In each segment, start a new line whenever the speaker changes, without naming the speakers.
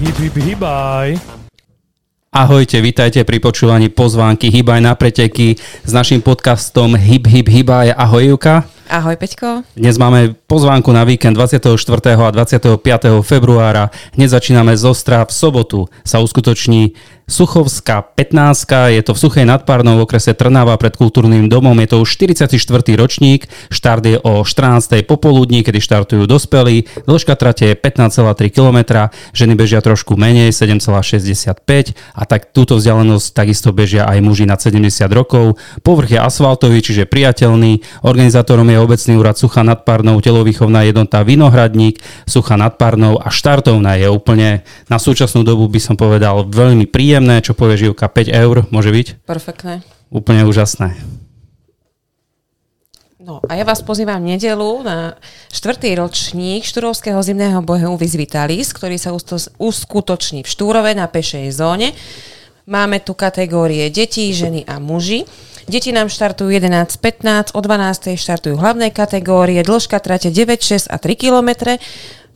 Hip, hip, hibaj.
Ahojte, vítajte pri počúvaní pozvánky Hybaj na preteky s našim podcastom Hip Hip Hybaj. Ahoj Juka.
Ahoj Peťko.
Dnes máme pozvánku na víkend 24. a 25. februára. Hneď začíname zo Ostra. V sobotu sa uskutoční Suchovská 15. Je to v Suchej nadpárnou v okrese Trnava pred kultúrnym domom. Je to už 44. ročník. Štart je o 14. popoludní, kedy štartujú dospelí. Dĺžka trate je 15,3 km. Ženy bežia trošku menej, 7,65 a tak túto vzdialenosť takisto bežia aj muži nad 70 rokov. Povrch je asfaltový, čiže priateľný. Organizátorom je obecný úrad Sucha nad Parnou, telovýchovná jednota Vinohradník, Sucha nad Parnou a štartovná je úplne na súčasnú dobu by som povedal veľmi príjemná príjemné, čo povie Živka, 5 eur môže byť?
Perfektné.
Úplne úžasné.
No a ja vás pozývam v nedelu na štvrtý ročník Štúrovského zimného boju Vizvitalis, ktorý sa uskutoční v Štúrove na pešej zóne. Máme tu kategórie deti, ženy a muži. Deti nám štartujú 11.15, o 12.00 štartujú hlavné kategórie, dĺžka trate 9, 6 a 3 km.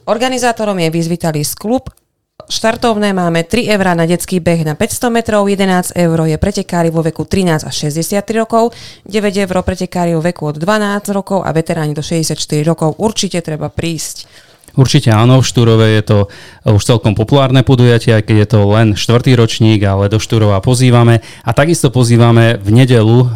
Organizátorom je Vizvitalis klub Štartovné máme 3 eurá na detský beh na 500 metrov, 11 eur je pretekári vo veku 13 až 63 rokov, 9 eur pretekári vo veku od 12 rokov a veteráni do 64 rokov. Určite treba prísť.
Určite áno, v Štúrove je to už celkom populárne podujatie, aj keď je to len štvrtý ročník, ale do Štúrova pozývame. A takisto pozývame v nedelu, e,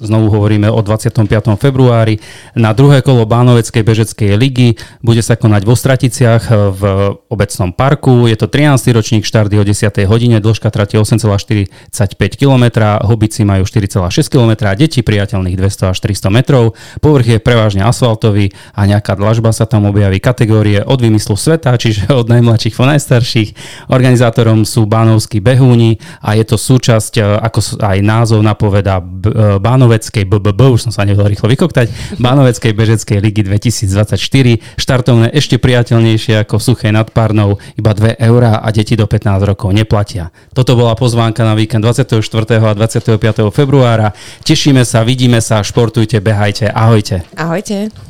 znovu hovoríme o 25. februári, na druhé kolo Bánoveckej bežeckej ligy. Bude sa konať v Ostraticiach e, v obecnom parku. Je to 13. ročník, štarty o 10. hodine, dĺžka trati 8,45 km, hobici majú 4,6 km, deti priateľných 200 až 300 metrov. Povrch je prevažne asfaltový a nejaká dlažba sa tam objaví. Kategórie od vymyslu sveta, čiže od najmladších po najstarších. Organizátorom sú Bánovskí behúni a je to súčasť, e, ako aj názov napoveda, e, Bánoveckej BBB, už som sa nevedel rýchlo vykoktať, Bánoveckej bežeckej ligy 2024. Štartovné ešte priateľnejšie ako v Suchej nad Párnou, iba 2 eurá a deti do 15 rokov neplatia. Toto bola pozvánka na víkend 24. a 25. februára. Tešíme sa, vidíme sa, športujte, behajte, ahojte.
Ahojte.